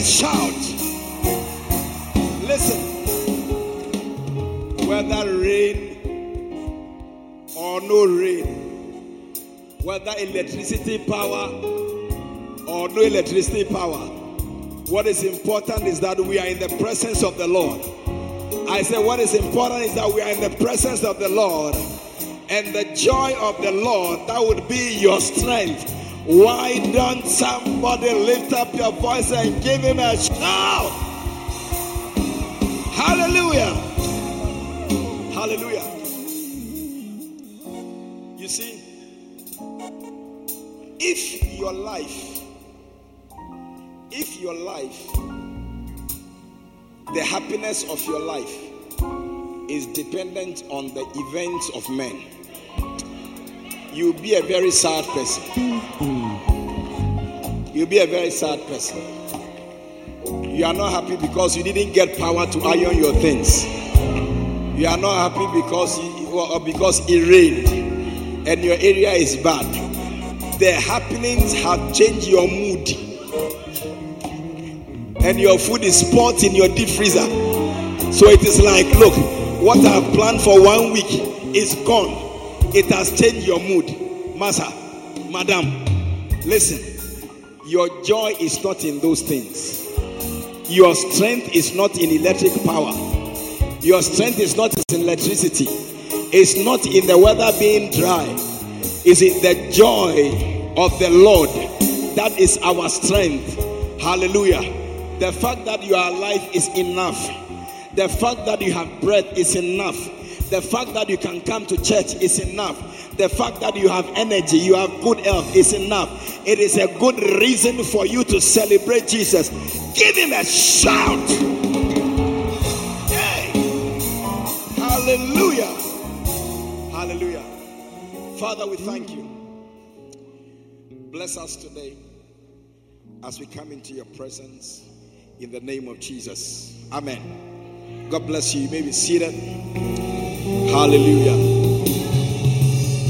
Shout. Listen, whether rain or no rain, whether electricity power or no electricity power, what is important is that we are in the presence of the Lord. I say, what is important is that we are in the presence of the Lord, and the joy of the Lord that would be your strength why don't somebody lift up your voice and give him a shout? Hallelujah. Hallelujah. You see, if your life, if your life, the happiness of your life is dependent on the events of men, you'll be a very sad person. You'll be a very sad person. You are not happy because you didn't get power to iron your things. You are not happy because or because it rained and your area is bad. The happenings have changed your mood. And your food is spoiled in your deep freezer. So it is like, look, what I've planned for one week is gone. It has changed your mood. Master, madam, listen. Your joy is not in those things. Your strength is not in electric power. Your strength is not in electricity. It's not in the weather being dry. Is it the joy of the Lord. That is our strength. Hallelujah. The fact that you are alive is enough. The fact that you have breath is enough. The fact that you can come to church is enough. The fact that you have energy, you have good health is enough. It is a good reason for you to celebrate Jesus. Give him a shout. Hey. Hallelujah. Hallelujah. Father, we thank you. Bless us today as we come into your presence in the name of Jesus. Amen. God bless you. You may be seated. Hallelujah.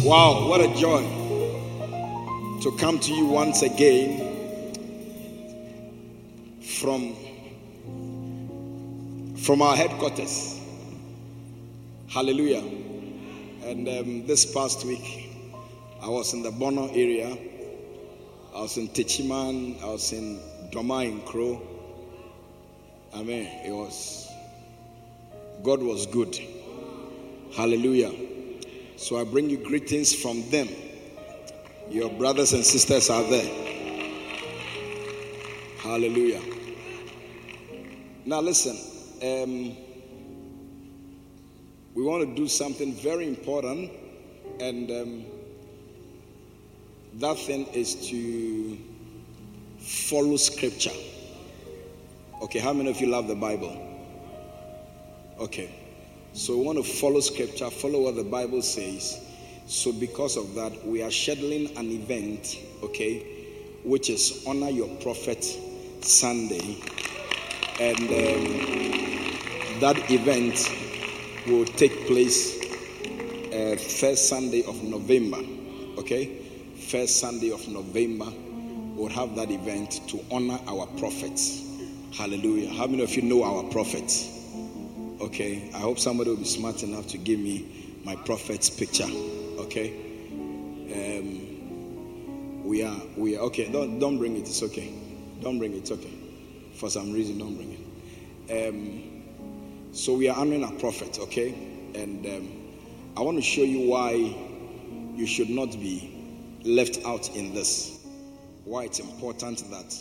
Wow, what a joy to come to you once again from from our headquarters. Hallelujah. And um, this past week, I was in the Bono area. I was in Techiman. I was in Dormaa Ahenkro. I it was God was good. Hallelujah. So I bring you greetings from them. Your brothers and sisters are there. Hallelujah. Now, listen. Um, we want to do something very important, and um, that thing is to follow scripture. Okay, how many of you love the Bible? Okay. So we want to follow scripture, follow what the Bible says. So because of that, we are scheduling an event, okay, which is Honor Your Prophet Sunday. And um, that event will take place uh, first Sunday of November, okay? First Sunday of November, we'll have that event to honor our prophets. Hallelujah. How many of you know our prophets? Okay, I hope somebody will be smart enough to give me my prophet's picture. Okay, um, we are we are okay. Don't don't bring it. It's okay. Don't bring it. It's okay. For some reason, don't bring it. Um, so we are honoring our prophet. Okay, and um, I want to show you why you should not be left out in this. Why it's important that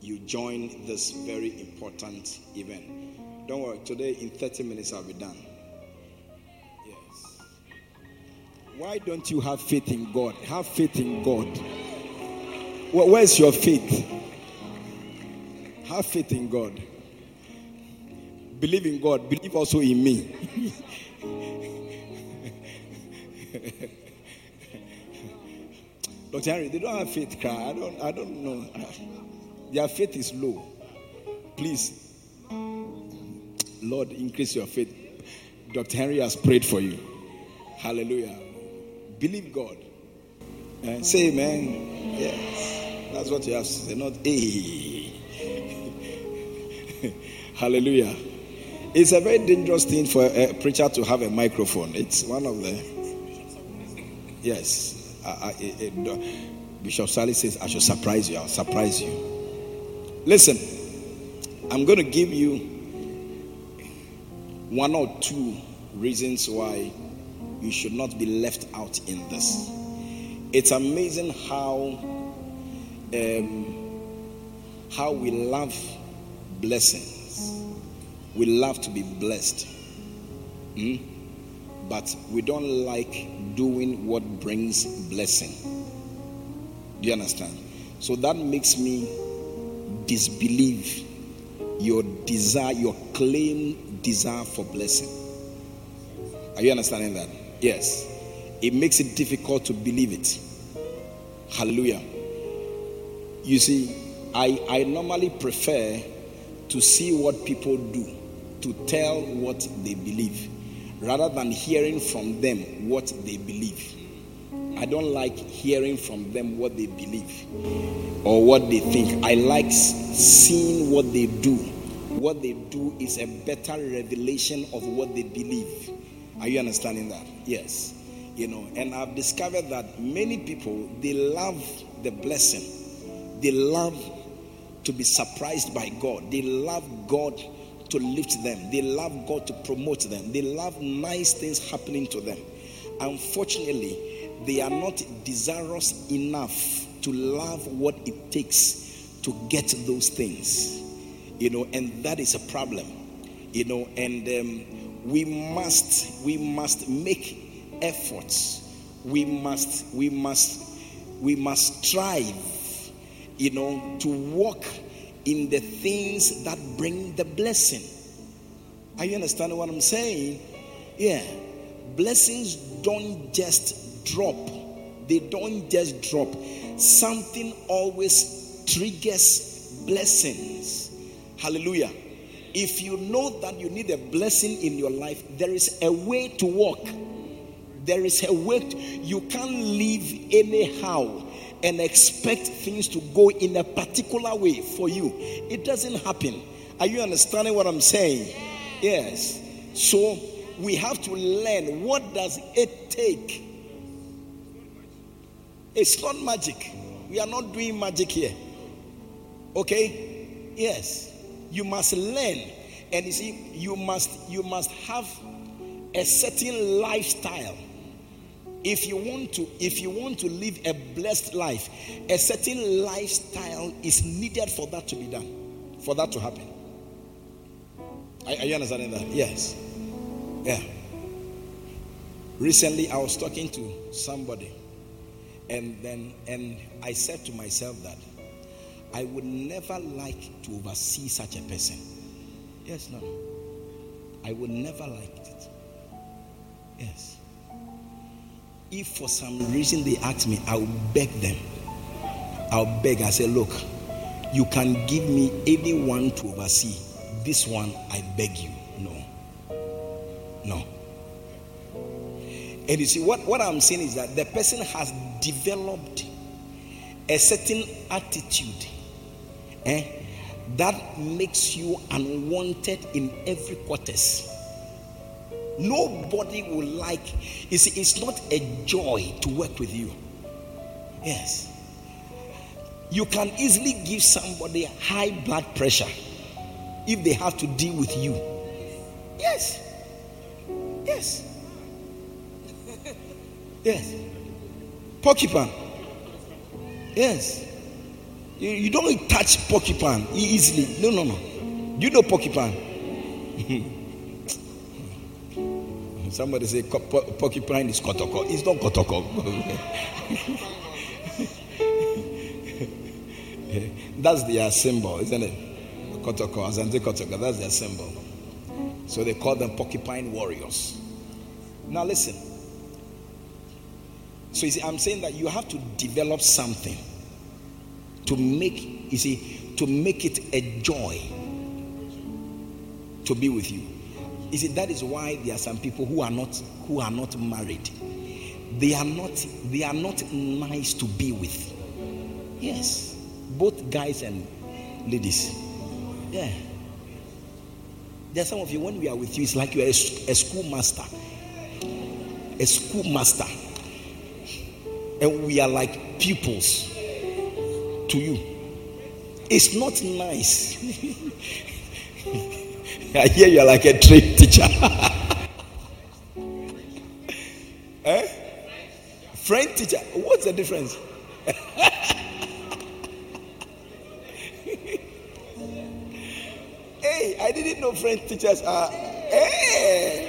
you join this very important event. Don't worry, today in 30 minutes I'll be done. Yes. Why don't you have faith in God? Have faith in God. Well, where's your faith? Have faith in God. Believe in God. Believe also in me. Dr. Henry, they don't have faith, cry. I don't I don't know. Their faith is low. Please Lord, increase your faith. Dr. Henry has prayed for you. Hallelujah. Believe God. Uh, say amen. Yes. That's what you have to say, not a. Hallelujah. It's a very dangerous thing for a preacher to have a microphone. It's one of the. Yes. I, I, Bishop Sally says, I should surprise you. I'll surprise you. Listen, I'm going to give you one or two reasons why you should not be left out in this. It's amazing how um, how we love blessings. We love to be blessed. Hmm? but we don't like doing what brings blessing. Do you understand? So that makes me disbelieve your desire, your claim desire for blessing. Are you understanding that? Yes. It makes it difficult to believe it. Hallelujah. You see, I, I normally prefer to see what people do, to tell what they believe, rather than hearing from them what they believe. I don't like hearing from them what they believe or what they think. I like seeing what they do. What they do is a better revelation of what they believe. Are you understanding that? Yes. You know, and I've discovered that many people they love the blessing. They love to be surprised by God. They love God to lift them. They love God to promote them. They love nice things happening to them. Unfortunately, they are not desirous enough to love what it takes to get those things. You know, and that is a problem. You know, and um, we must we must make efforts. We must we must we must strive you know, to walk in the things that bring the blessing. Are you understanding what I'm saying? Yeah. Blessings don't just drop, they don't just drop. Something always triggers blessings. Hallelujah. If you know that you need a blessing in your life, there is a way to walk. There is a way to, you can't live anyhow and expect things to go in a particular way for you. It doesn't happen. Are you understanding what I'm saying? Yes. So we have to learn what does it take? It's not magic. We are not doing magic here. Okay? Yes. You must learn. And you see, you must you must have a certain lifestyle. If you want to if you want to live a blessed life a certain lifestyle is needed for that to be done for that to happen. Are, are you understanding that? Yes. Yeah. Recently i was talking to somebody and then and i said to myself that i would never like to oversee such a person yes no i would never like it yes if for some reason they ask me, I'll beg them. I'll beg. I say, look, you can give me anyone to oversee. This one, I beg you. No. No. And you see, what, what I'm saying is that the person has developed a certain attitude eh, that makes you unwanted in every quarters. Nobody will like. See, it's not a joy to work with you. Yes. You can easily give somebody high blood pressure if they have to deal with you. Yes. Yes. Yes. Porcupine. Yes. You, you don't touch porcupine easily. No, no, no. Do you know porcupine. Somebody say porcupine is kotoko. It's not kotoko. that's their symbol, isn't it? Kotoko, Asante Kotoko, that's their symbol. So they call them porcupine warriors. Now listen. So see, I'm saying that you have to develop something to make, you see, to make it a joy to be with you. You see, that is why there are some people who are not who are not married. They are not they are not nice to be with. Yes, both guys and ladies. Yeah. There are some of you when we are with you, it's like you are a, a schoolmaster, a schoolmaster, and we are like pupils to you. It's not nice. I hear you are like a trained teacher. eh? Friend teacher. What's the difference? hey, I didn't know friend teachers are. Hey.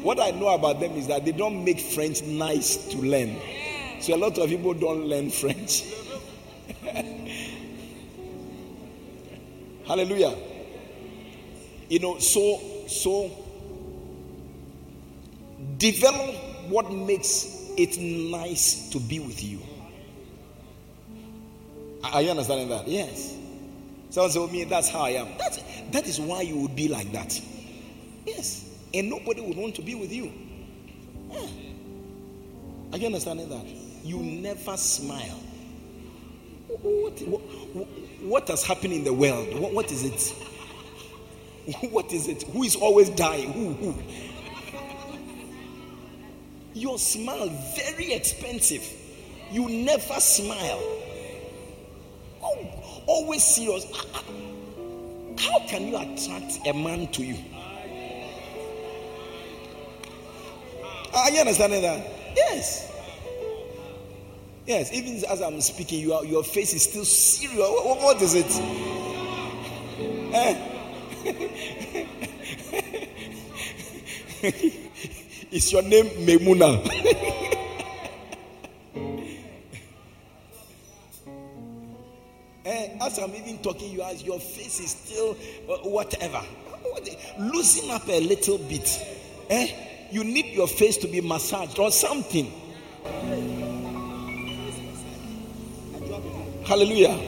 what I know about them is that they don't make French nice to learn. So a lot of people don't learn French. Hallelujah. You know, so so develop what makes it nice to be with you. Are you understanding that? Yes. Someone said, oh, me, that's how I am. That's, that is why you would be like that. Yes. And nobody would want to be with you. Yeah. Are you understanding that? You never smile. What, what, what has happened in the world? What, what is it? What is it? Who is always dying? Who? Who? Your smile very expensive. You never smile. Oh, always serious. Ah, ah. How can you attract a man to you? Are you understanding that? Yes. Yes, even as I'm speaking, your, your face is still serious. what, what is it? Eh? your name Memuna? eh, as I'm even talking, you as your face is still uh, whatever. Loosen up a little bit. Eh? You need your face to be massaged or something. Hallelujah.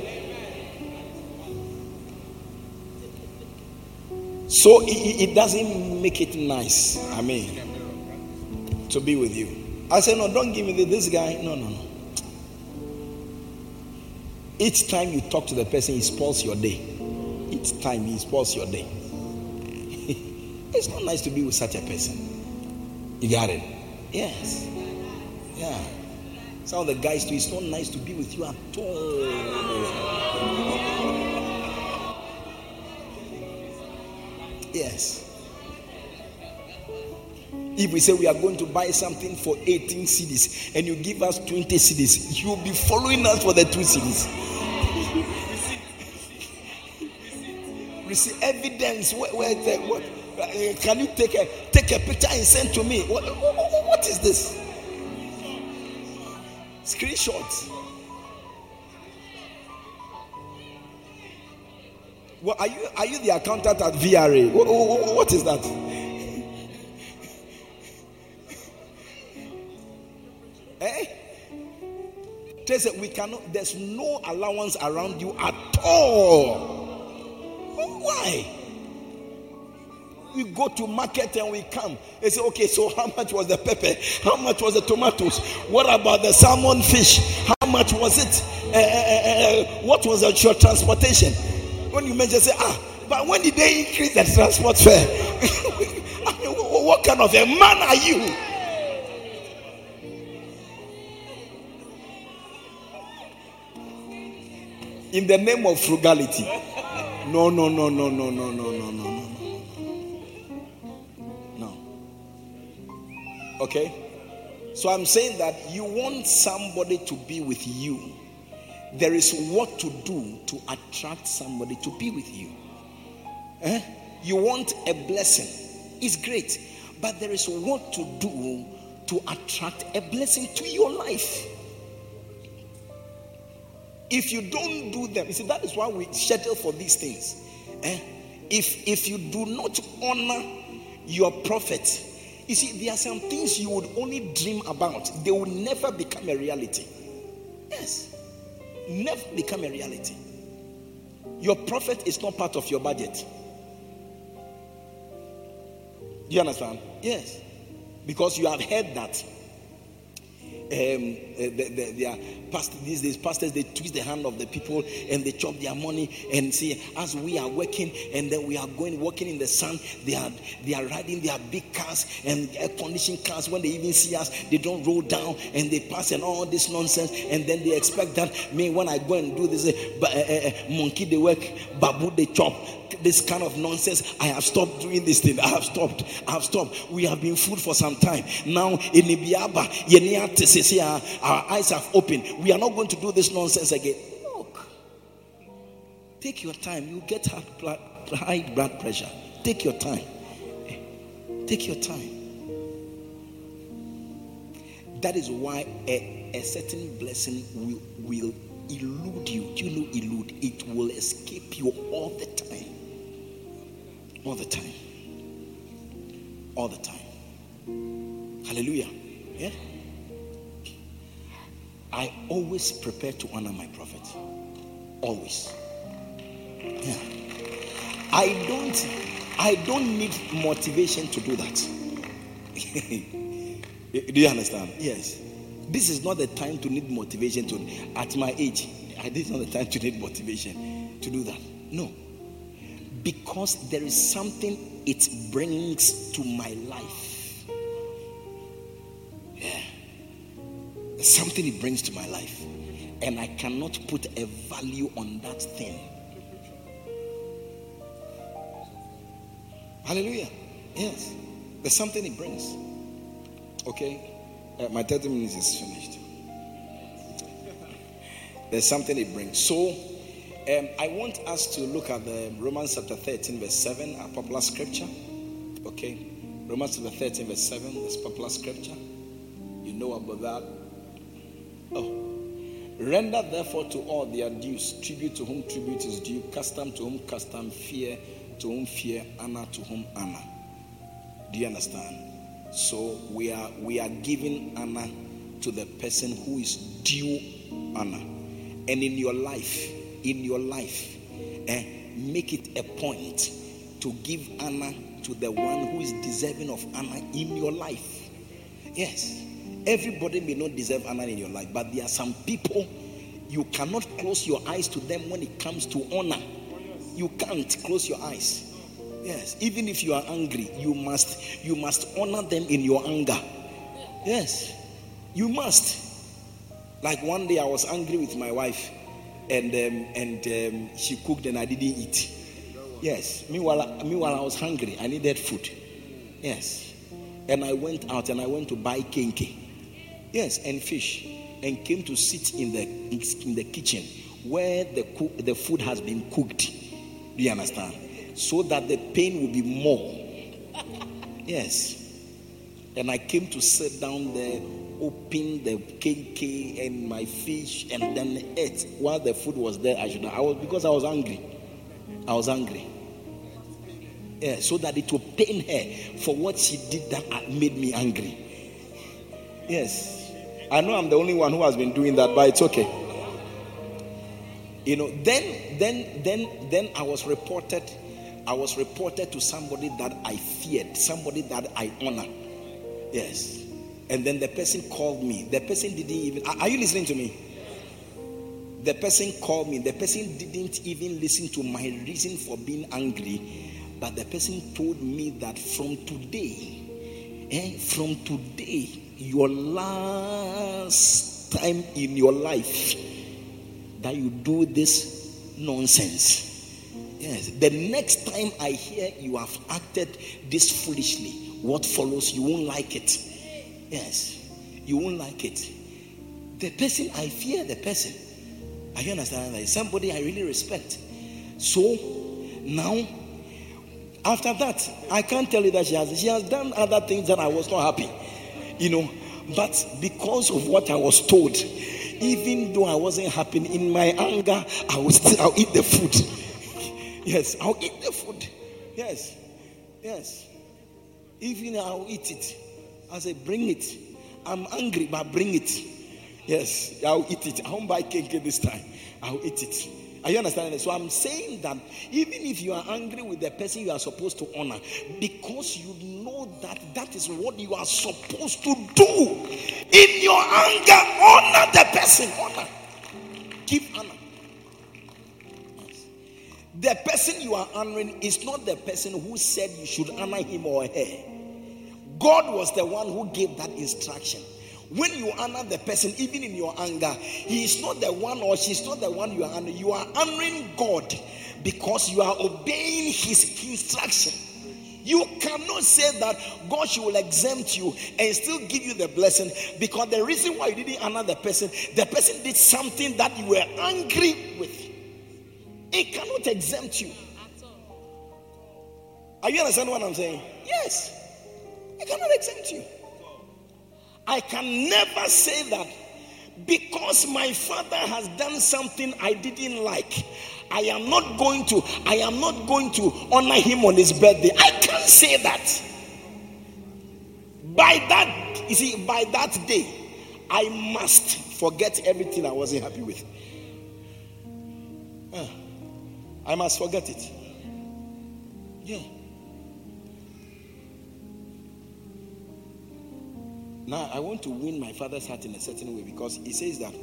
So it, it, doesn't make it nice. I mean, to be with you. I said, No, don't give me this guy. No, no, no. Each time you talk to the person, he spoils your day. Each time he spoils your day. it's not nice to be with such a person. You got it? Yes. Yeah. Some of the guys too, it's not nice to be with you at all. Yes. If we say we are going to buy something for 18 cedis and you give us 20 cedis, you'll be following us for the two cedis. Receive evidence. Where, where the, what, uh, can you take a take a picture and send to me? what, what, what is this? Screenshots. Well, are you are you the accountant at VRA? what, what, is that? eh? Said we cannot. There's no allowance around you at all. Why? We go to market and we come. They say, okay, so how much was the pepper? How much was the tomatoes? What about the salmon fish? How much was it? Uh, uh, uh, what was your transportation? When you mention, say, ah, but when did they increase the transport fare? I mean, what kind of a man are you? In the name of frugality. No, no, no, no, no, no, no, no, no. Okay? So I'm saying that you want somebody to be with you. There is what to do to attract somebody to be with you. Eh? You want a blessing. It's great. But there is what to do to attract a blessing to your life. If you don't do them, you see, that is why we schedule for these things. Eh? If if you do not honor your prophet, you see, there are some things you would only dream about, they will never become a reality. Yes, never become a reality. Your prophet is not part of your budget. Do you understand? Yes. Because you have heard that um, the, the, their these days, pastors, they twist the hand of the people and they chop their money and see as we are working and then we are going working in the sun, they are they are riding their big cars and air conditioned cars. When they even see us, they don't roll down and they pass and all this nonsense. And then they expect that me when I go and do this, uh, uh, monkey they work, babu they chop this kind of nonsense. I have stopped doing this thing. I have stopped. I have stopped. We have been food for some time. Now in Ibiaba, our eyes have opened. We are not going to do this nonsense again. Look. Take your time. You get high blood, pressure. Take your time. Take your time. That is why a, a certain blessing will, will elude you. Do you know elude? It will escape you all the time. All the time. All the time. Hallelujah. Yeah? I always prepare to honor my prophet. Always. Yeah. I don't I don't need motivation to do that. do you understand? Yes. This is not the time to need motivation to at my age. This is not the time to need motivation to do that. No. Because there is something it brings to my life. Something it brings to my life. And I cannot put a value on that thing. Hallelujah. Yes. There's something it brings. Okay? Uh, my 30 minutes is finished. There's something it brings. So, um, I want us to look at the Romans chapter 13, verse 7, a popular scripture. Okay? Romans chapter 13, verse 7, this popular scripture. You know about that. Oh. Render therefore to all their dues, tribute to whom tribute is due, custom to whom custom, fear to whom fear, honor to whom honor. Do you understand? So we are we are giving honor to the person who is due honor. And in your life, in your life, eh, make it a point to give honor to the one who is deserving of honor in your life. Yes. Everybody may not deserve honor in your life, but there are some people you cannot close your eyes to them when it comes to honor. You can't close your eyes. Yes, even if you are angry, you must you must honor them in your anger. Yes, you must. Like one day, I was angry with my wife, and um, and um, she cooked and I didn't eat. Yes. Meanwhile, meanwhile, I was hungry. I needed food. Yes. And I went out and I went to buy kenkey. Yes, and fish, and came to sit in the in the kitchen where the cook, the food has been cooked. Do you understand? so that the pain will be more. Yes. And I came to sit down there, open the kenkey and my fish, and then ate while the food was there. I should. I was because I was angry. I was angry. Yeah, so that it will pain her for what she did that made me angry. Yes. I know I'm the only one who has been doing that, but it's okay. You know, then then then then I was reported I was reported to somebody that I feared, somebody that I honor. Yes. And then the person called me. The person didn't even. Are you listening to me? The person called me. The person didn't even listen to my reason for being angry. But the person told me that from today, eh, from today, your last time in your life that you do this nonsense Yes. The next time I hear you have acted this foolishly, what follows, you won't like it. Yes. You won't like it. The person, I fear the person. I understand that somebody I really respect. So now, after that, I can't tell you that she has she has done other things that I was not happy. You know, but because of what I was told, even though I wasn't happy in my anger, I will still I'll eat the food. Yes, I'll eat the food. Yes, yes. Even I'll eat it. I say, bring it. I'm angry, but bring it. Yes, I'll eat it. I won't buy kenkey this time. I'll eat it. Are you understanding? So I'm saying that even if you are angry with the person you are supposed to honor, because you know that that is what you are supposed to do in your anger, honor the person. Honor. Give honor. The person you are honoring is not the person who said you should honor him or her. God was the one who gave that instruction. When you honor the person, even in your anger, he is not the one or she's not the one you are honoring. You are honoring God because you are obeying his instruction. You cannot say that God will exempt you and still give you the blessing because the reason why you didn't honor the person, the person did something that you were angry with. It cannot exempt you. Are you understand what I'm saying? Yes. It cannot exempt you. I can never say that because my father has done something I didn't like. I am not going to, I am not going to honor him on his birthday. I can't say that. By that, you see, by that day, I must forget everything I wasn't happy with. Uh, I must forget it. Yeah. Now, I want to win my father's heart in a certain way because he says that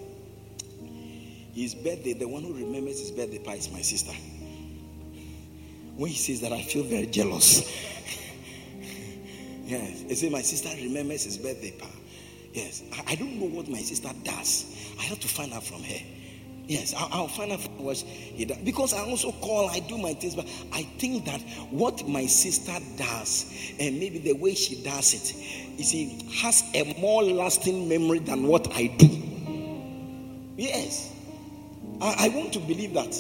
his birthday, the one who remembers his birthday pie is my sister. When he says that, I feel very jealous. yes, he says, My sister remembers his birthday pie. Yes, I, I, don't know what my sister does. I have to find out from her. Yes, I'll, I'll find out. Because I also call, I do my things, but I think that what my sister does, and maybe the way she does it, has a more lasting memory than what I do. Yes. I, I want to believe that.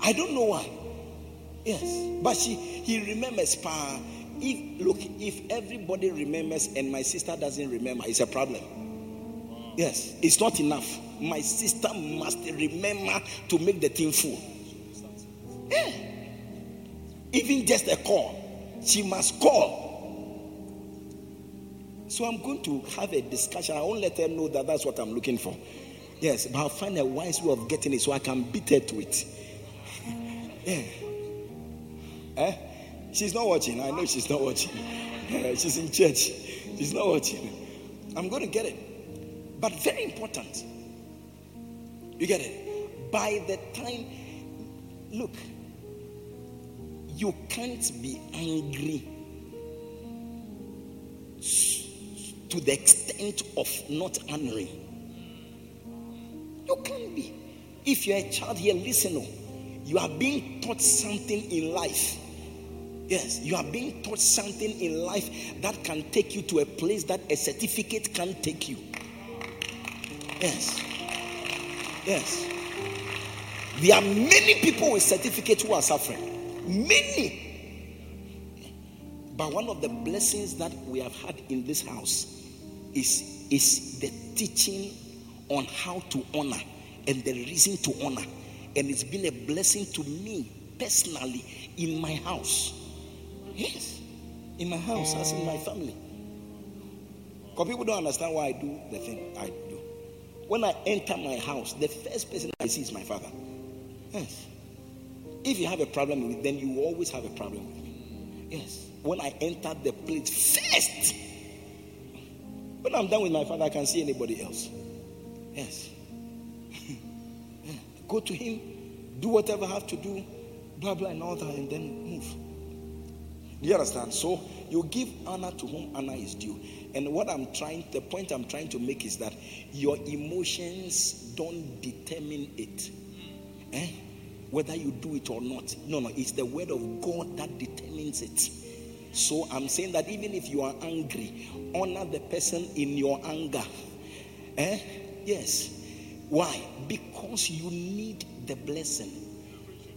I don't know why. Yes. But she he remembers pa. If look, if everybody remembers and my sister doesn't remember, it's a problem. Yes, it's not enough. My sister must remember to make the thing full. Yeah. Even just a call, she must call. So I'm going to have a discussion. I won't let her know that that's what I'm looking for. Yes, but I'll find a wise way of getting it so I can beat her to it. Yeah. Eh? She's not watching. I know she's not watching. Eh, she's in church. She's not watching. I'm going to get it. But very important. You get it? By the time, look, you can't be angry to the extent of not honoring. You can't be. If you're a child here, listen. Oh. You are being taught something in life. Yes, you are being taught something in life that can take you to a place that a certificate can't take you. Yes. Yes. There are many people with certificates who are suffering. Many. But one of the blessings that we have had in this house is, is the teaching on how to honor and the reason to honor. And it's been a blessing to me personally in my house. Yes, in my house, as in my family. Because people don't understand why I do the thing I do. When I enter my house, the first person I see is my father. Yes. If you have a problem with then you always have a problem with me. Yes. When I enter the place first, when I'm done with my father, I can see anybody else. Yes. Go to him, do whatever I have to do, blah, blah, and all that, and then move. Do you understand? So you give honor to whom honor is due. And what I'm trying, the point I'm trying to make is that your emotions don't determine it. Eh? Whether you do it or not. No, no, it's the word of God that determines it. So I'm saying that even if you are angry, honor the person in your anger. Eh? Yes. Why? Because you need the blessing.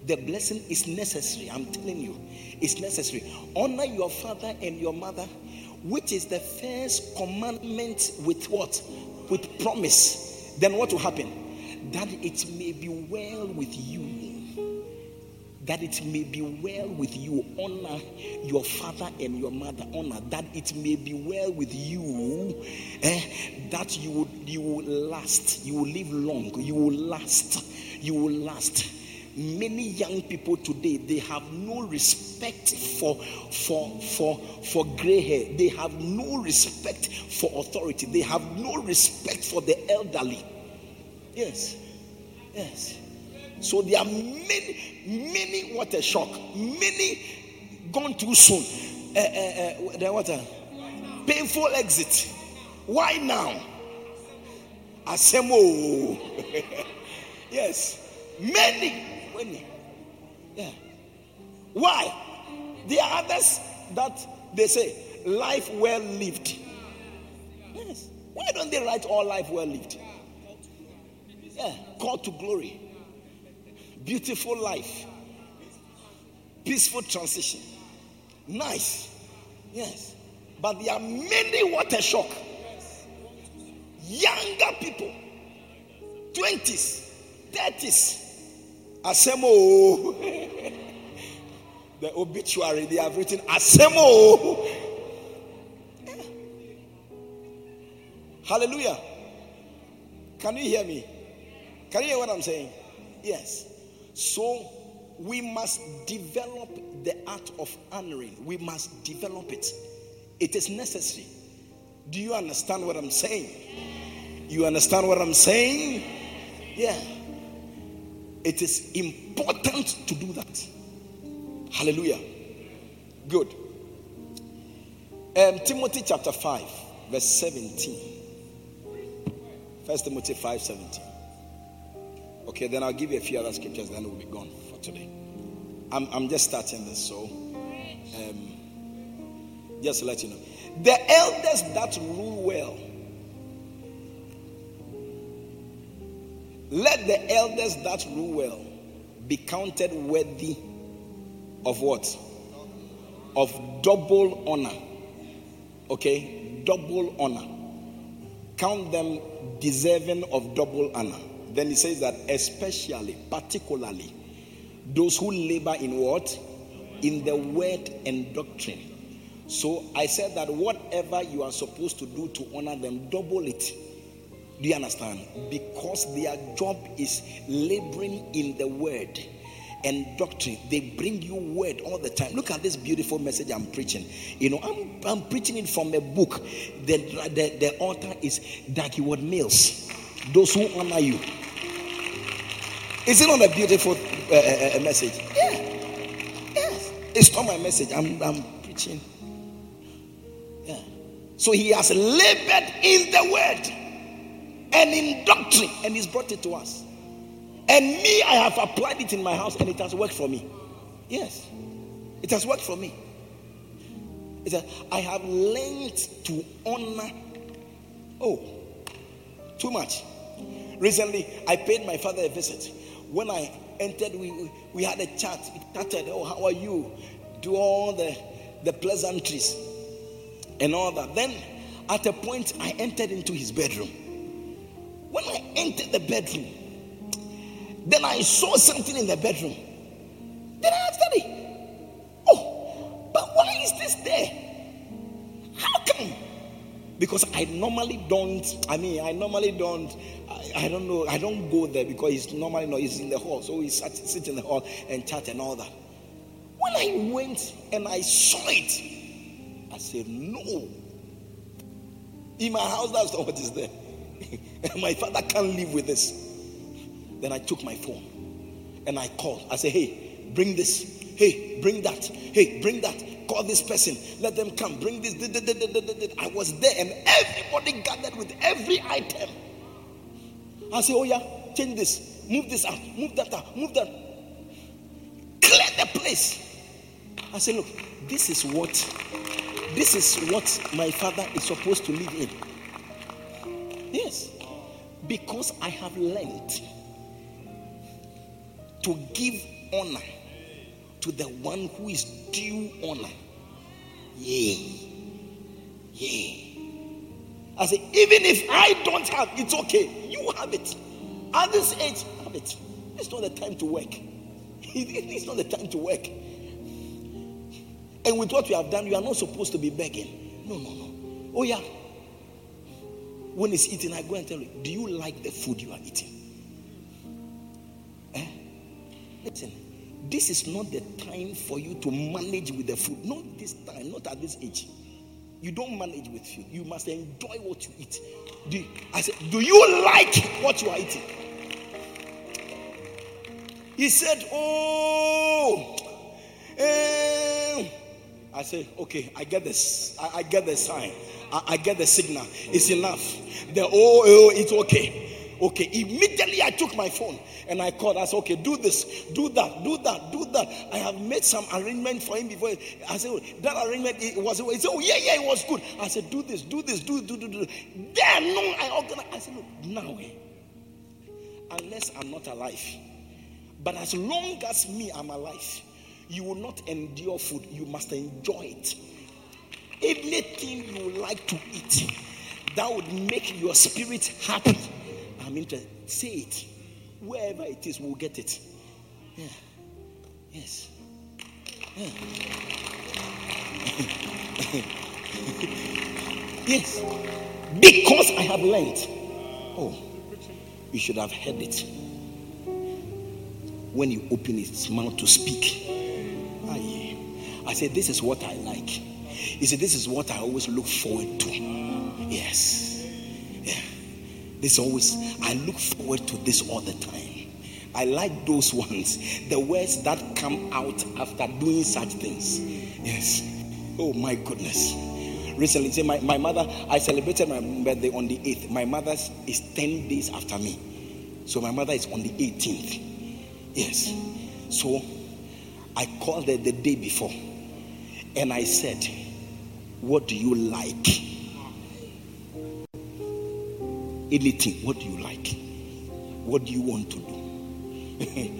The blessing is necessary. I'm telling you, it's necessary. Honor your father and your mother, which is the first commandment with what? With promise. Then what will happen? That it may be well with you that it may be well with you. Honor your father and your mother. Honor that it may be well with you. Eh, that you will you will last. You will live long. You will last. You will last. Many young people today they have no respect for for for for gray hair. They have no respect for authority. They have no respect for the elderly. Yes. Yes. So there are many, many, what a shock. Many gone too soon. Uh, uh, uh, the what painful exit. Why now? Asemo. yes. Many. Many. Yeah. Why? There are others that they say life well lived. Yes. Why don't they write all life well lived? Yeah. Call to glory beautiful life, peaceful transition. Nice. Yes. But there are many water shock. Younger people, 20s, 30s. Asemo. the obituary they have written Asemo. Eh. Hallelujah. Can you hear me? Can you hear what I'm saying? Yes. So we must develop the art of honoring. We must develop it. It is necessary. Do you understand what I'm saying? You understand what I'm saying? Yeah. It is important to do that. Hallelujah. Good. Um, Timothy chapter 5, verse 17. First Timothy 5 17. Okay, then I'll give you a few other scriptures, then we'll be gone for today. I'm, I'm just starting this, so um, just to let you know. The elders that rule well, let the elders that rule well be counted worthy of what? Of double honor. Okay? Double honor. Count them deserving of double honor. Then he says that especially, particularly, those who labor in what? In the word and doctrine. So I said that whatever you are supposed to do to honor them, double it. Do you understand? Because their job is laboring in the word and doctrine. They bring you word all the time. Look at this beautiful message I'm preaching. You know, I'm, I'm preaching it from a book. The, the, the author is Dag Heward-Mills. Those who honor you. Is it not a beautiful uh, uh, uh, message? Yeah. Yes. It's not my message. I'm, I'm preaching. Yeah. So he has labored in the word and in doctrine, and he's brought it to us. And me, I have applied it in my house, and it has worked for me. Yes, it has worked for me. It's a, I have learned to honor. Oh, too much. Recently, I paid my father a visit when I entered, we, we had a chat. We chatted, oh, how are you? Do all the, the pleasantries and all that. Then, at a point, I entered into his bedroom. I entered the bedroom, then I saw something in the bedroom. Then I asked Daddy, oh, but why is this there? How come? Because I normally don't, I mean, I normally don't I don't know. I don't go there because he's normally not. He's in the hall, so he sat, sit in the hall and chat and all that. When I went and I saw it, I said, "No." In my house, that's not what is there. my father can't live with this. Then I took my phone and I called. I said, "Hey, bring this. Hey, bring that. Hey, bring that. Call this person. Let them come. Bring this." I was there, and everybody gathered with every item. I say, oh yeah, change this, move this out, move that out, move that. Clear the place. I say, look, this is what this is what my father is supposed to live in. Yes. Because I have learned to give honor to the one who is due honor. Yea. Yea. I say, even if I don't have, it's okay. You have it. At this age, have it. It's not the time to work. It's not the time to work. And with what you have done, you are not supposed to be begging. No, no, no. Oh, yeah. When he's eating, I go and tell you, do you like the food you are eating? Eh? Listen, this is not the time for you to manage with the food. Not this time, not at this age. You don't manage with food. You must enjoy what you eat. Do, I said, Do you like what you are eating? He said, Oh, eh. I said, Okay, I get this. I, I get the sign. I, I, get the signal. It's enough. The oh, oh, it's okay. Okay, immediately I took my phone and I called. I said, okay, do this, do that, do that, do that. I have made some arrangement for him before. I said, that arrangement it was, he said, oh, yeah, yeah, it was good. I said, do this, do this, do, do, do, do. Then, no, I organized. I said, look, now, eh, unless I'm not alive, but as long as me, I'm alive, you will not endure food. You must enjoy it. Anything you like to eat, that would make your spirit happy. I'm interested. Say it. Wherever it is, we'll get it. Yeah. Yes. Yeah. yes. Because I have learned. Oh, you should have heard it. When you open its mouth to speak. I said, This is what I like. He said, This is what I always look forward to. Yes. Yeah. This always, I look forward to this all the time. I like those ones, the words that come out after doing such things. Yes. Oh my goodness. Recently, my, my mother, I celebrated my birthday on the 8th. My mother's is 10 days after me. So my mother is on the 18th. Yes. So I called her the day before and I said, What do you like? Anything. What do you like? What do you want to do?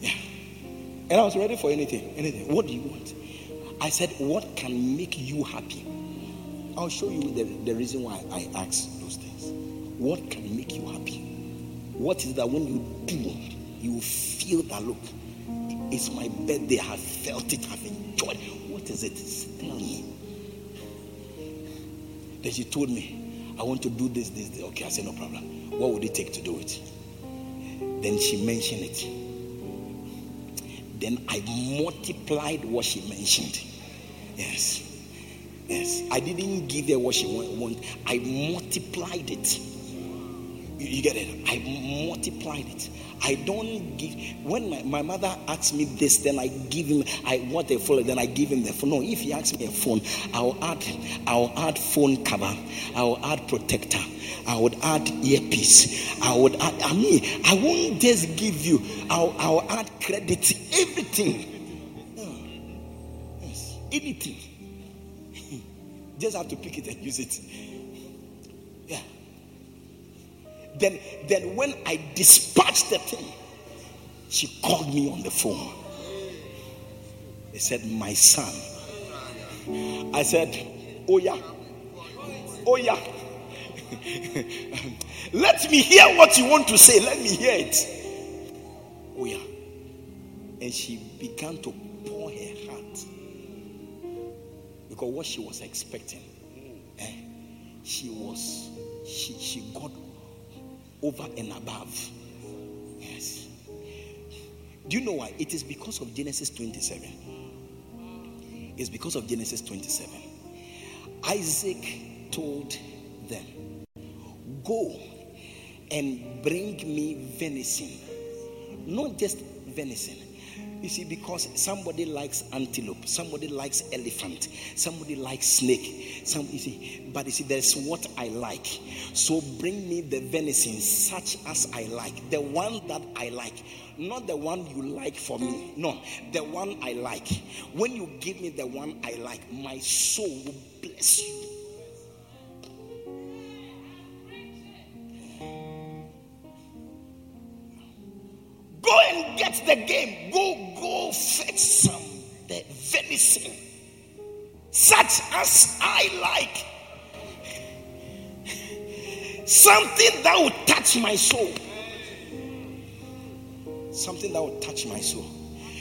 yeah. And I was ready for anything. Anything. What do you want? I said, What can make you happy? I'll show you the, the reason why I asked those things. What can make you happy? What is that when you do, you feel that look, it's my birthday, I have felt it, I've enjoyed. What is it? Tell me. Then she told me, I want to do this, this, this. Okay, I said, no problem. What would it take to do it? Then she mentioned it. Then I multiplied what she mentioned. Yes. Yes. I didn't give her what she wanted. I multiplied it. You get it? I multiplied it. I don't give when my, my mother asks me this, then I give him I want a phone, then I give him the phone. No, if he asks me a phone, I'll add I'll add phone cover, I'll add protector, I would add earpiece. I would add, I mean, I won't just give you, I'll, I'll add credit, everything. Hmm. Yes, anything. just have to pick it and use it. Yeah. Then, then when I dispatched the thing, she called me on the phone. They said, My son. I said, Oh, yeah. Oh, yeah. Let me hear what you want to say. Let me hear it. Oh, yeah. And she began to pour her heart because what she was expecting, eh, she was, she, she got over and above. Yes. Do you know why? It is because of Genesis 27. It's because of Genesis 27. Isaac told them, Go and bring me venison. Not just venison. You see, because somebody likes antelope, somebody likes elephant, somebody likes snake. Some you see, but you see, there's what I like. So bring me the venison such as I like, the one that I like, not the one you like for me. No, the one I like. When you give me the one I like, my soul will bless you. Get the game. Go, go fetch some the venison, such as I like. Something that will touch my soul. Something that will touch my soul.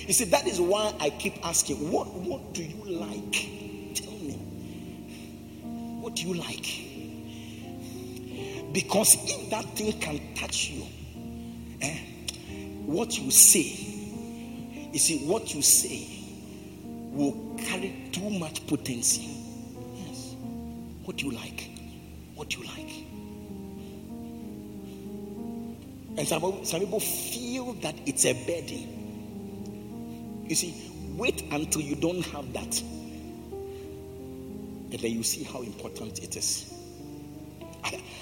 You see, that is why I keep asking, what, what do you like? Tell me. What do you like? Because if that thing can touch you, what you say, you see, what you say will carry too much potency. Yes. What you like? What you like? And some, some people feel that it's a burden. You see, wait until you don't have that. And then you see how important it is.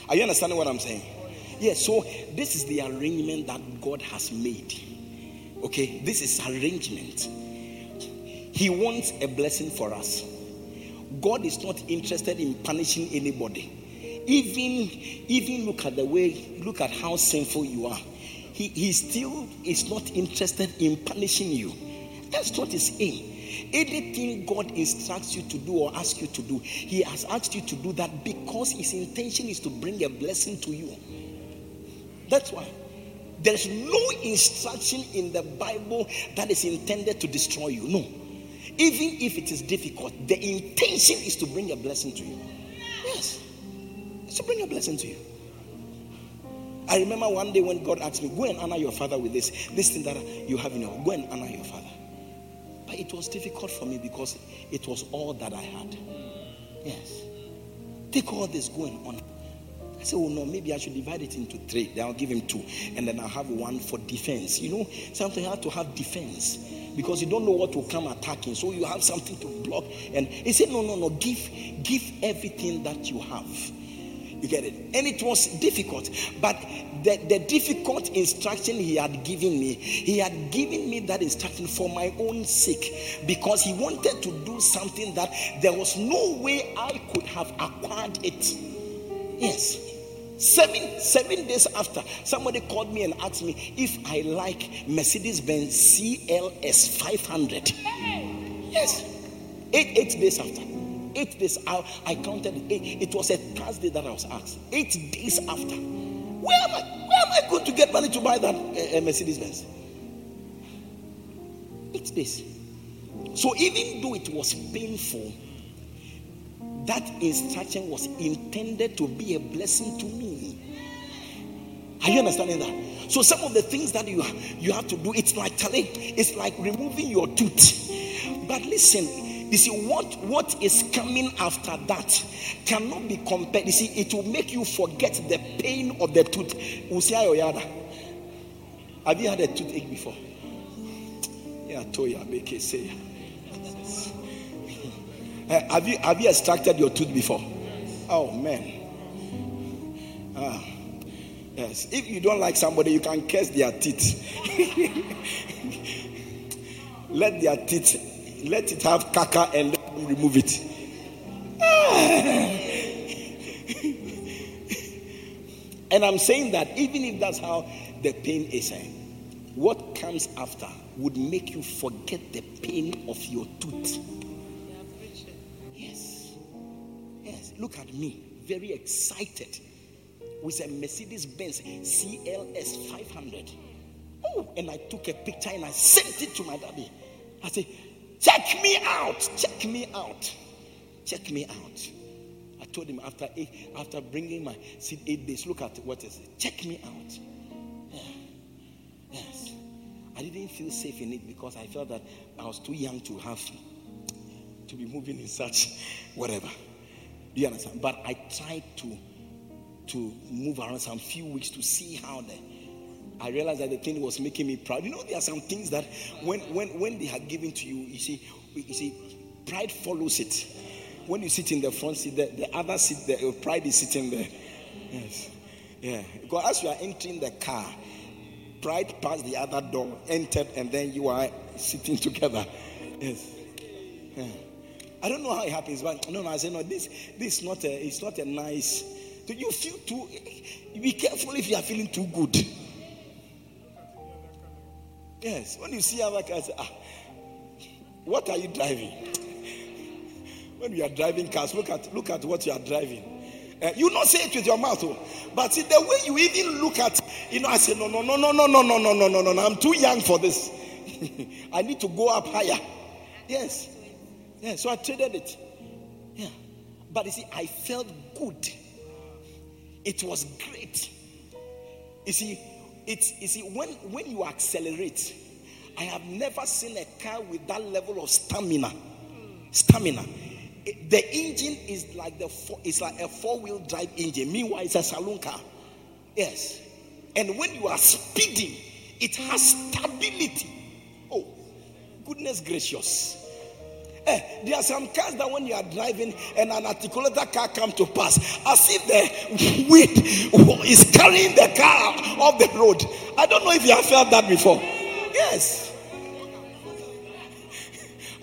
Are you understanding what I'm saying? Yes, so this is the arrangement that God has made. Okay, this is arrangement. He wants a blessing for us. God is not interested in punishing anybody. Even even look at the way, look at how sinful you are. He, he still is not interested in punishing you. That's what his aim. Anything God instructs you to do or asks you to do, He has asked you to do that because His intention is to bring a blessing to you. That's why. There's no instruction in the Bible that is intended to destroy you. No. Even if it is difficult, the intention is to bring a blessing to you. Yes. It's to bring a blessing to you. I remember one day when God asked me, Go and honor your father with this, this thing that you have in your go and honor your father. But it was difficult for me because it was all that I had. Yes. Take all this, go and honor. I said, Oh no, maybe I should divide it into three. Then I'll give him two. And then I'll have one for defense. You know, you have to have defense because you don't know what will come attacking. So you have something to block. And he said, No, no, no, give, give everything that you have. You get it? And it was difficult. But the, the difficult instruction he had given me, he had given me that instruction for my own sake because he wanted to do something that there was no way I could have acquired it. Yes. Seven seven days after, somebody called me and asked me if I like Mercedes Benz CLS 500. Yes, eight eight days after, eight days I, I counted. Eight, it was a Thursday that I was asked. Eight days after, where am I? Where am I going to get money to buy that uh, Mercedes Benz? Eight days. So even though it was painful that instruction was intended to be a blessing to me. Are you understanding that? So some of the things that you you have to do, it's like telling, it's like removing your tooth. But listen, you see what what is coming after that cannot be compared. You see, it will make you forget the pain of the tooth. Have you had a toothache before? Yeah, Toya, make it say. Uh, have you have you extracted your tooth before? Oh man. Ah, yes. If you don't like somebody, you can curse their teeth. let their teeth, let it have caca and let them remove it. and I'm saying that even if that's how the pain is, eh, what comes after would make you forget the pain of your tooth. Look at me, very excited with a Mercedes Benz CLS 500. Oh, and I took a picture and I sent it to my daddy. I said, Check me out, check me out, check me out. I told him after eight, after bringing my seat eight days, look at what is it. Check me out. Yeah. Yes. I didn't feel safe in it because I felt that I was too young to have to be moving in such whatever. Do you understand? But I tried to to move around some few weeks to see how the I realized that the thing was making me proud. You know, there are some things that when when when they are given to you, you see, you see, pride follows it. When you sit in the front seat, the, the other seat, the pride is sitting there. Yes. Yeah. Because as you are entering the car, pride passed the other door, entered, and then you are sitting together. Yes. Yeah. I don't know how it happens, but no, no, I say no. This, this is not a, it's not a nice. Do you feel too? Be careful if you are feeling too good. Yes, when you see other cars, ah, what are you driving? When you are driving cars, look at look at what you are driving. Uh, you not say it with your mouth, oh, but see the way you even look at, you know, I say no, no, no, no, no, no, no, no, no, no, no. I'm too young for this. I need to go up higher. Yes. Yeah, so I traded it. Yeah. But you see, I felt good. It was great. You see, it's you see, when when you accelerate, I have never seen a car with that level of stamina. Stamina. It, the engine is like the four, it's like a four-wheel drive engine. Meanwhile, it's a saloon car. Yes. And when you are speeding, it has stability. Oh, goodness gracious. Eh, there are some cars that when you are driving and an articulated car comes to pass, as if the weight is carrying the car off the road. I don't know if you have felt that before. Yes.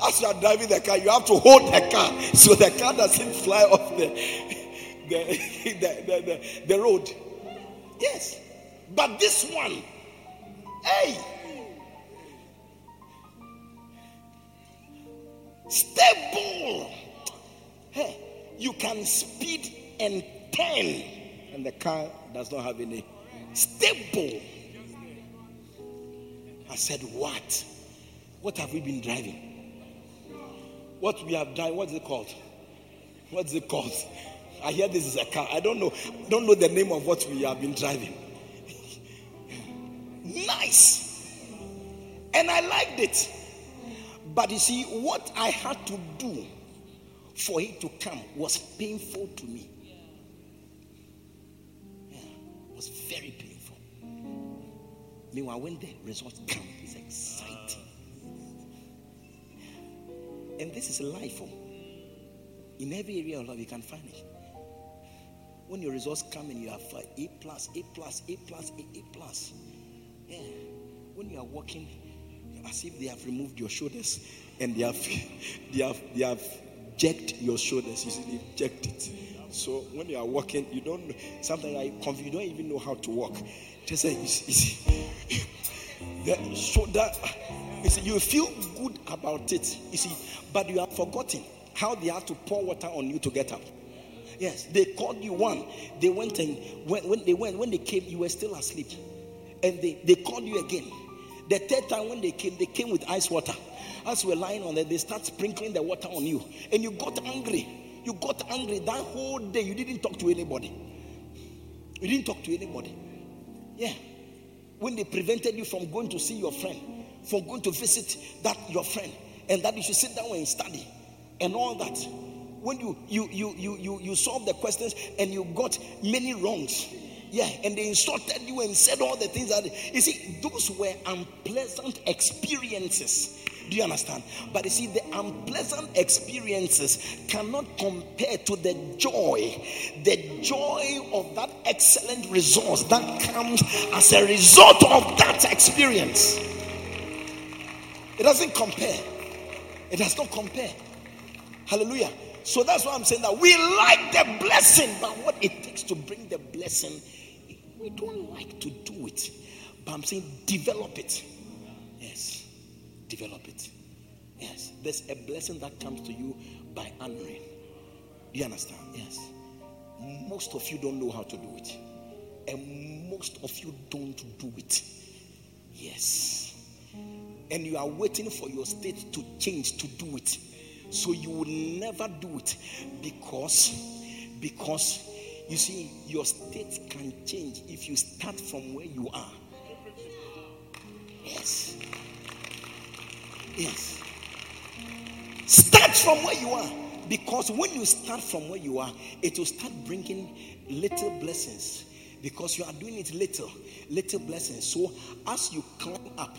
As you are driving the car, you have to hold the car so the car doesn't fly off the, the, the, the, the road. Yes. But this one, hey, Stable. Hey, you can speed and turn, and the car does not have any. Stable. I said, What? What have we been driving? What we have done, what's it called? What's it called? I hear this is a car. I don't know. Don't know the name of what we have been driving. nice. And I liked it. But you see, what I had to do for it to come was painful to me. Yeah, it was very painful. Meanwhile, when the results come, it's exciting. And this is life. Oh. In every area of life, you can find it. When your results come and you have uh, A plus, A plus, A plus, A, A plus. Yeah. When you are walking as if they have removed your shoulders and they have they have they have jerked your shoulders. You see, they jerked it. So when you are walking, you don't sometimes I you don't even know how to walk. Just say you see, the shoulder you see, you feel good about it, you see, but you have forgotten how they have to pour water on you to get up. Yes, they called you one. They went and when, when they went, when they came, you were still asleep. And they, they called you again. The third time when they came, they came with ice water. As we're lying on there, they start sprinkling the water on you. And you got angry. You got angry that whole day. You didn't talk to anybody. You didn't talk to anybody. Yeah. When they prevented you from going to see your friend, from going to visit that your friend, and that you should sit down and study, and all that. When you you you you you you solve the questions and you got many wrongs, yeah, and they insulted you and said all the things that you see, those were unpleasant experiences. Do you understand? But you see, the unpleasant experiences cannot compare to the joy, the joy of that excellent resource that comes as a result of that experience. It doesn't compare. It does not compare. Hallelujah. So that's why I'm saying that we like the blessing, but what it takes to bring the blessing, we don't like to do it. But I'm saying develop it. Yes. Develop it. Yes. There's a blessing that comes to you by honoring. You understand? Yes. Most of you don't know how to do it. And most of you don't do it. Yes. And you are waiting for your state to change to do it. So you will never do it because because you see your state can change if you start from where you are. Yes. Yes. Start from where you are. Because when you start from where you are, it will start bringing little blessings. Because you are doing it little, little blessings. So as you climb up,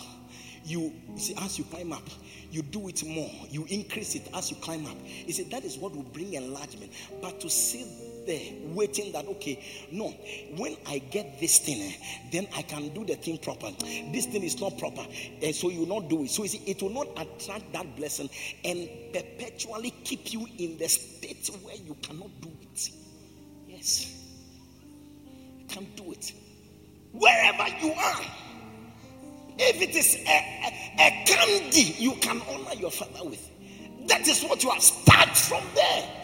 you, see, as you climb up, you do it more, you increase it as you climb up. You see, that is what will bring enlargement. But to sit there waiting that okay, no, when I get this thing, eh, then I can do the thing proper. This thing is not proper, and so you not do it. So you see, it will not attract that blessing and perpetually keep you in the state where you cannot do it. Yes, you can't do it. Wherever you are if it is a, a, a candy you can honor your father with, that is what you have. Start from there.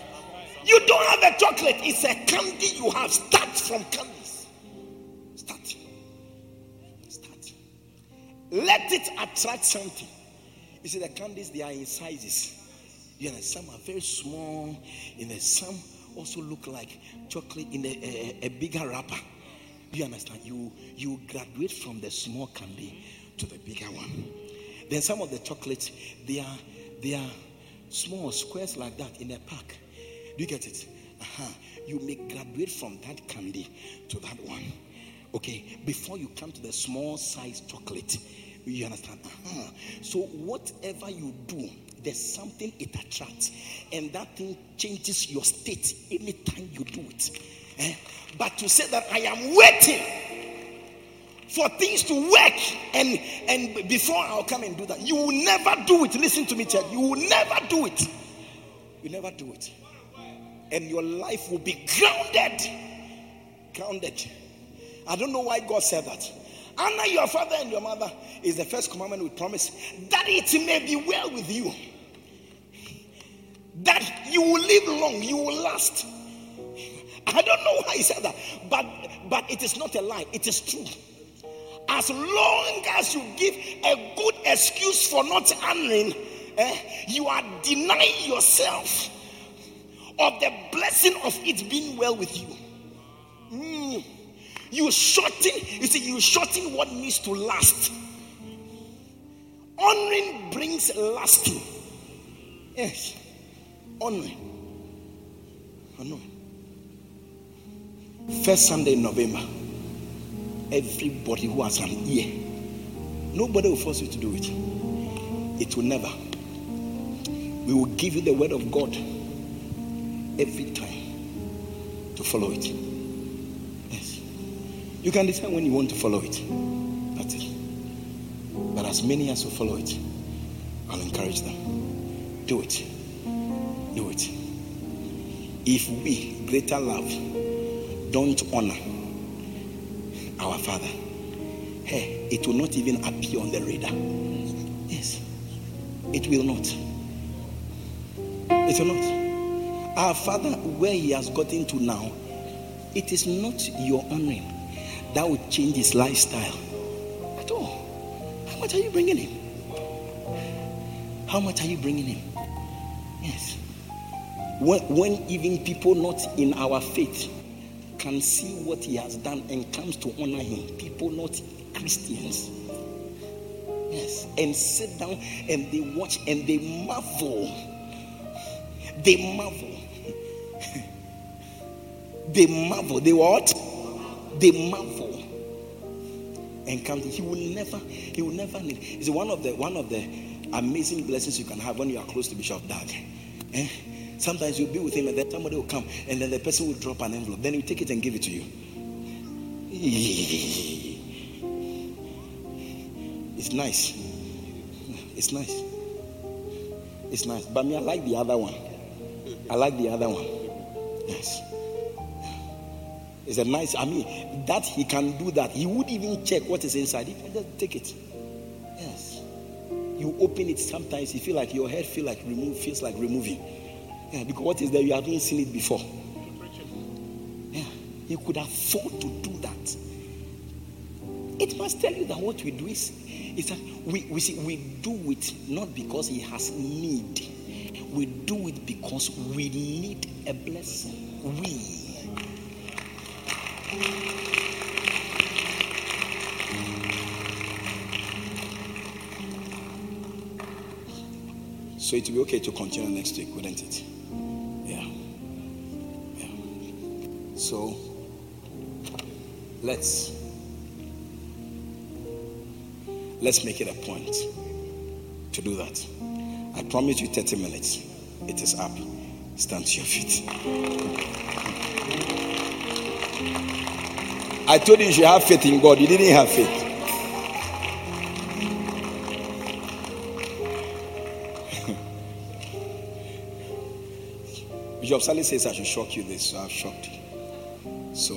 You don't have a chocolate, it's a candy you have. Start from candies. Start. Start. Let it attract something. You see, the candies, they are in sizes. You know, some are very small, and then some also look like chocolate in a, a, a bigger wrapper. You understand? You you graduate from the small candy to the bigger one. Then some of the chocolates, they are they are small squares like that in a pack. Do you get it? Uh-huh. You may graduate from that candy to that one. Okay, before you come to the small size chocolate. You understand? Uh-huh. So whatever you do, there's something it attracts, and that thing changes your state anytime you do it. Eh? But to say that I am waiting for things to work and and before I'll come and do that. You will never do it. Listen to me, church. You will never do it. You never do it. And your life will be grounded. Grounded. I don't know why God said that. Honor your father and your mother is the first commandment with promise that it may be well with you. that you will live long, you will last. I don't know why he said that, but but it is not a lie, it is true. As long as you give a good excuse for not honoring, eh, you are denying yourself of the blessing of it being well with you. Mm. You shorten, you see, you shorten what needs to last. Honoring brings lasting. Yes. Honoring. Honoring. First Sunday in November, everybody who has an ear, nobody will force you to do it. It will never. We will give you the word of God every time to follow it. Yes. You can decide when you want to follow it. It. But as many as will follow it, I'll encourage them. Do it. Do it. If we, greater love, don't honor our Father, hey, it will not even appear on the radar. Yes, it will not. It will not. Our Father, where He has gotten to now, it is not your honoring that will change His lifestyle at all. How much are you bringing Him? How much are you bringing Him? Yes. When, when even people not in our faith can see what he has done and comes to honor him. People, not Christians. Yes. And sit down and they watch and they marvel. They marvel. They marvel. They what? They marvel. And come to, he will never, he will never need. It's one of the one of the amazing blessings you can have when you are close to Bishop Dag. Eh? Sometimes you'll be with him and then somebody will come and then the person will drop an envelope. Then you take it and give it to you. It's nice. It's nice. It's nice. But me, I like the other one. I like the other one. Yes. It's a nice, I mean, that he can do that. He would even check what is inside. He can just take it. Yes. You open it sometimes, you feel like your head feel like remove, feels like removing. Yeah, because what is there? You haven't seen it before. Yeah, you could afford to do that. It must tell you that what we do is, is that we, we see we do it not because he has need. We do it because we need a blessing. We. So it will be okay to continue next week, wouldn't it? Yeah. Yeah. So let's let's make it a point to do that. I promise you 30 minutes. It is up. Stand to your feet. I told you you should have faith in God. You didn't have faith. Bishop Sally says I should shock you this, so I've shocked you. So,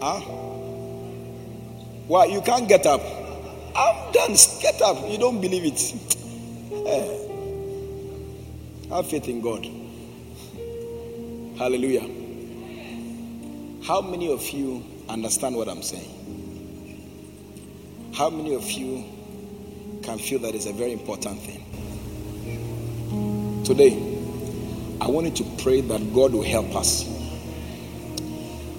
ah, why you can't get up? I'm done. Get up. You don't believe it. Eh. Have faith in God. Hallelujah. How many of you understand what I'm saying? How many of you can feel that is a very important thing? Today, I wanted to pray that God will help us.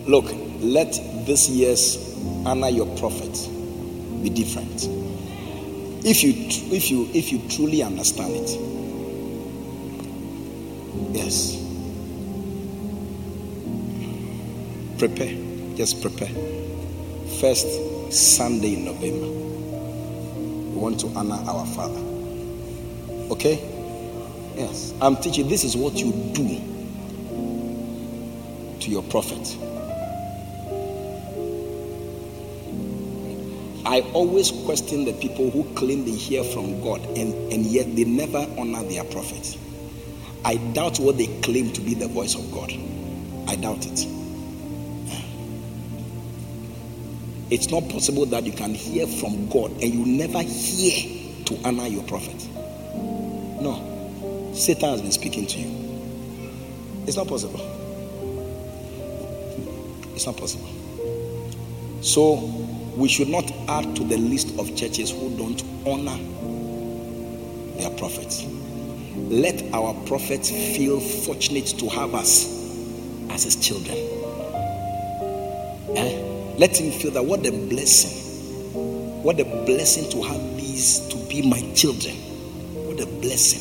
Look, let this year's honor your prophet be different. If you if you if you truly understand it. Yes. Prepare. Just prepare. First Sunday in November. We want to honor our Father. Okay? Yes. I'm teaching this is what you do to your prophet. I always question the people who claim they hear from God and, and yet they never honor their prophet. I doubt what they claim to be the voice of God. I doubt it. It's not possible that you can hear from God and you never hear to honor your prophet. No. Satan has been speaking to you. It's not possible. It's not possible. So, we should not add to the list of churches who don't honor their prophets. Let our prophets feel fortunate to have us as his children. Eh? Let him feel that what a blessing. What a blessing to have these to be my children. What a blessing.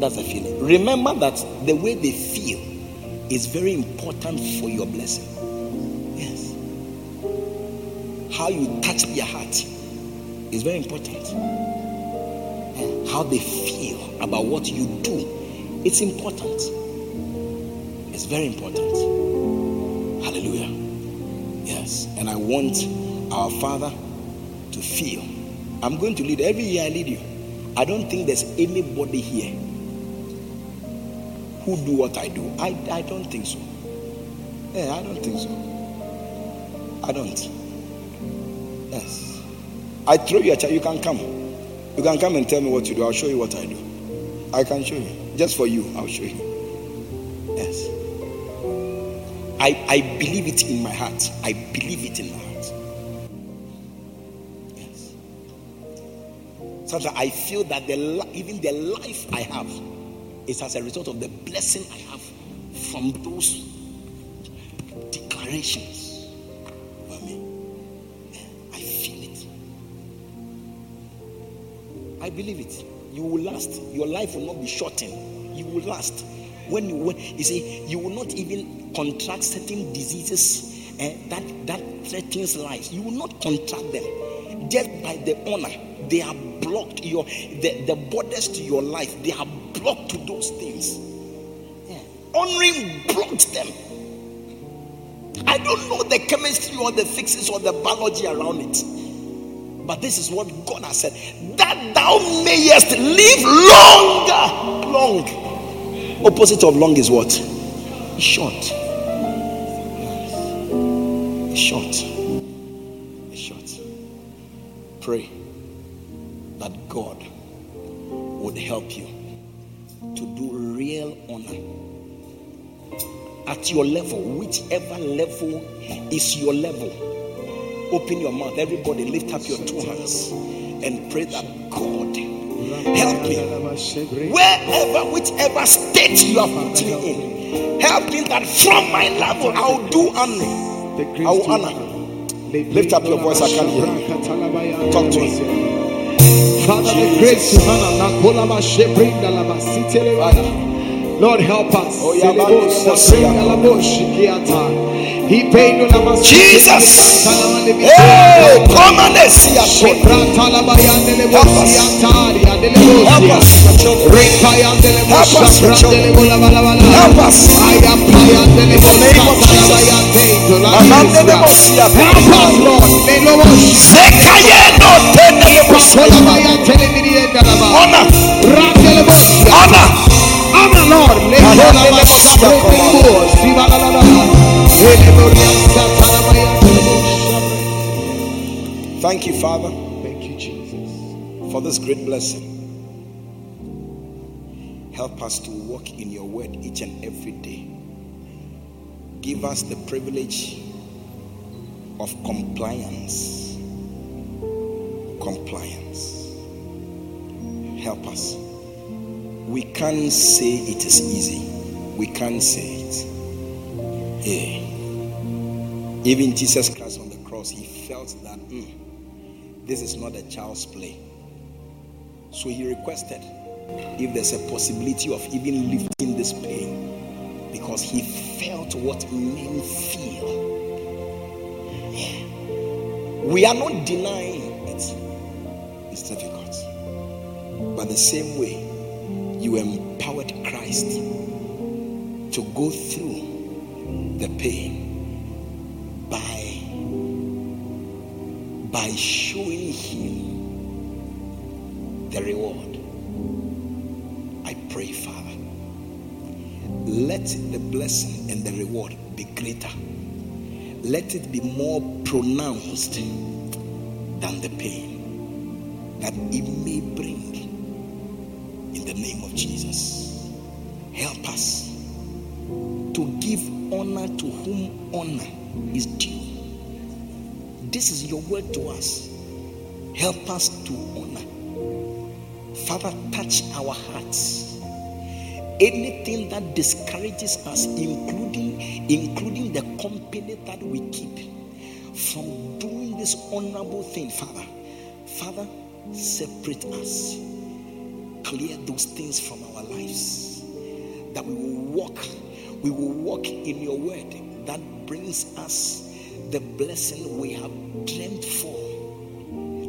That's a feeling. Remember that the way they feel is very important for your blessing. Yes. How you touch their heart is very important. How they feel about what you do, it's important. It's very important. Hallelujah. Yes. And I want our Father to feel. I'm going to lead every year I lead you. I don't think there's anybody here who do what I do. I, I don't think so. Yeah, I don't think so. I don't. Yes. I throw you a child, you can come. You can come and tell me what you do. I'll show you what I do. I can show you. Just for you, I'll show you. I, I believe it in my heart. I believe it in my heart. Yes. Sometimes I feel that the even the life I have is as a result of the blessing I have from those declarations. I feel it. I believe it. You will last. Your life will not be shortened. You will last. When you when, you see, you will not even contract certain diseases eh, that that threatens life. You will not contract them just by the honor. They are blocked. Your the, the borders to your life. They are blocked to those things. Yeah. Honoring blocked them. I don't know the chemistry or the fixes or the biology around it. But this is what God has said that thou mayest live longer. Long. Opposite of long is what? Short. Short. Short. Pray that God would help you to do real honor at your level, whichever level is your level. Open your mouth, everybody, lift up your two hands and pray that God help me wherever, whichever state you are putting in. Help me that from my level I'll do honor. I will honor. Lift up your voice, I can hear. Talk to him. Father, the grace to Lord, help us. Oh, Jesus. Hey, come and see us. Help us. Help us. Help us. I am in the name of Jesus. Amanda de Mosia. Help us, Lord. Zekayeno tenele Honor. Honor. Honor, Lord. Thank you, Father. Thank you, Jesus. For this great blessing. Help us to walk in your word each and every day. Give us the privilege of compliance. Compliance. Help us. We can't say it is easy. We can't say it. Yeah. Even Jesus Christ on the cross, he felt that mm, this is not a child's play. So he requested if there's a possibility of even lifting this pain because he felt what men feel. We are not denying it, it's difficult. But the same way, you empowered Christ to go through the pain by showing him the reward. I pray, Father, let the blessing and the reward be greater. Let it be more pronounced than the pain, that it may bring In the name of Jesus. Help us to give honor to whom honor is due. This is your word to us. Help us to honor. Father, touch our hearts. Anything that discourages us, including including the company that we keep, from doing this honorable thing, Father. Father, separate us. Clear those things from our lives. That we will walk, we will walk in your word that brings us the blessing we have dreamed for.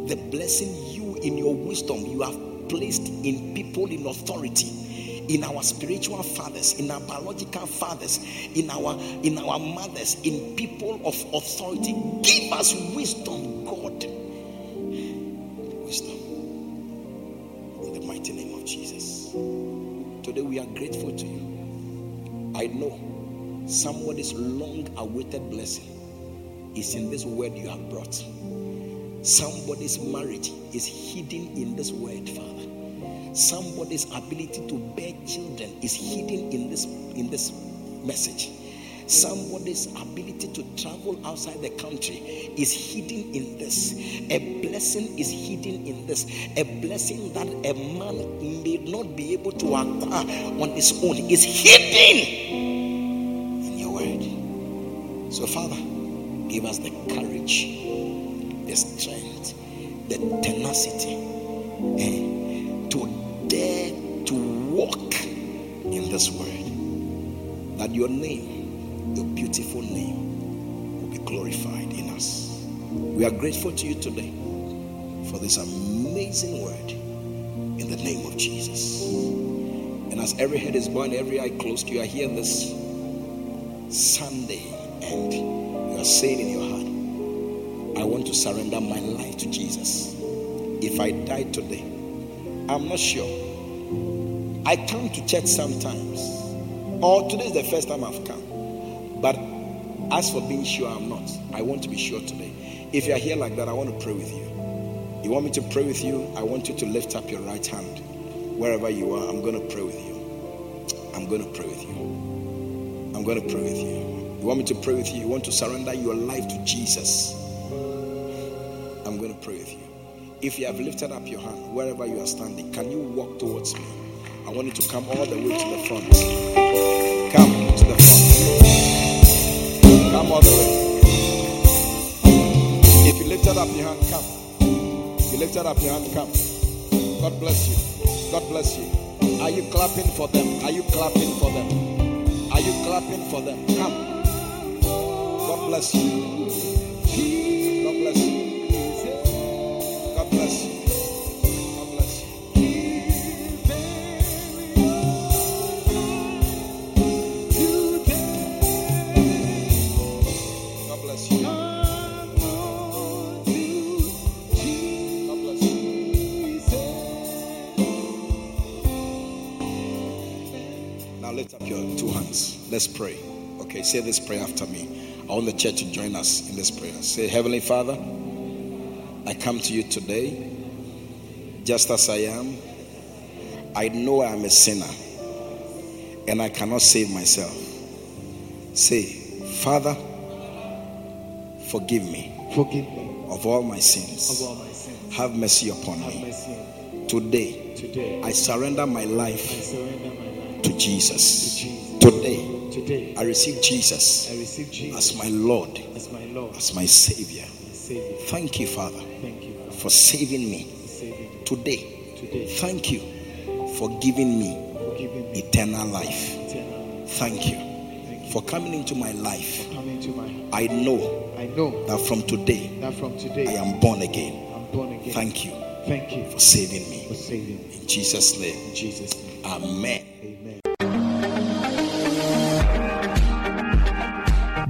The blessing you in your wisdom you have placed in people in authority in our spiritual fathers in our biological fathers in our in our mothers in people of authority. Give us wisdom god. Wisdom. In the mighty name of jesus. Today we are grateful to you. I know somebody's long awaited blessing is in this word you have brought. Somebody's marriage is hidden in this word father. Somebody's ability to bear children is hidden in this in this message. Somebody's ability to travel outside the country is hidden in this. A blessing is hidden in this. A blessing that a man may not be able to acquire on his own is hidden in your word. So father give us the courage the strength the tenacity eh, to dare to walk in this word. That your name, your beautiful name, will be glorified in us. We are grateful to you today for this amazing word in the name of Jesus. And as every head is bowed, every eye closed, you are here this Sunday and are saying in your heart, I want to surrender my life to Jesus. If I die today, I'm not sure. I come to church sometimes, or today is the first time I've come. But as for being sure, I'm not. I want to be sure today. If you're here like that, I want to pray with you. You want me to pray with you? I want you to lift up your right hand. Wherever you are, I'm going to pray with you. I'm going to pray with you. I'm going to pray with you. You want me to pray with you? You want to surrender your life to Jesus? I'm going to pray with you. If you have lifted up your hand, wherever you are standing, can you walk towards me? I want you to come all the way to the front. Come to the front. Come all the way. If you lifted up your hand, come. If you lifted up your hand, come. God bless you. God bless you. Are you clapping for them? Are you clapping for them? Are you clapping for them? Come. Bless you. God bless you. God bless you. God bless you. God bless you. Now lift up your two hands. Let's pray. Okay, say this prayer after me. I want the church to join us in this prayer. Say, Heavenly Father, I come to you today just as I am. I know I am a sinner and I cannot save myself. Say, Father, forgive me Forgive me of all my sins. all my sins. Have mercy upon Have me. mercy. Today, Today, I surrender my I life surrender my life to Jesus. to Jesus. Today, Today, I receive Jesus I receive Jesus as my Lord, as my Lord, as my Savior. my Savior. Thank you, Father, Thank you for for saving me saving today. today. Thank you for giving me For giving me eternal life. eternal life. Thank you Thank you for coming into my life. for coming to my. I know I know that from today that from I am born again. I'm born again. Thank you Thank you for saving for me. saving me. In Jesus' name, In Jesus' name. Amen.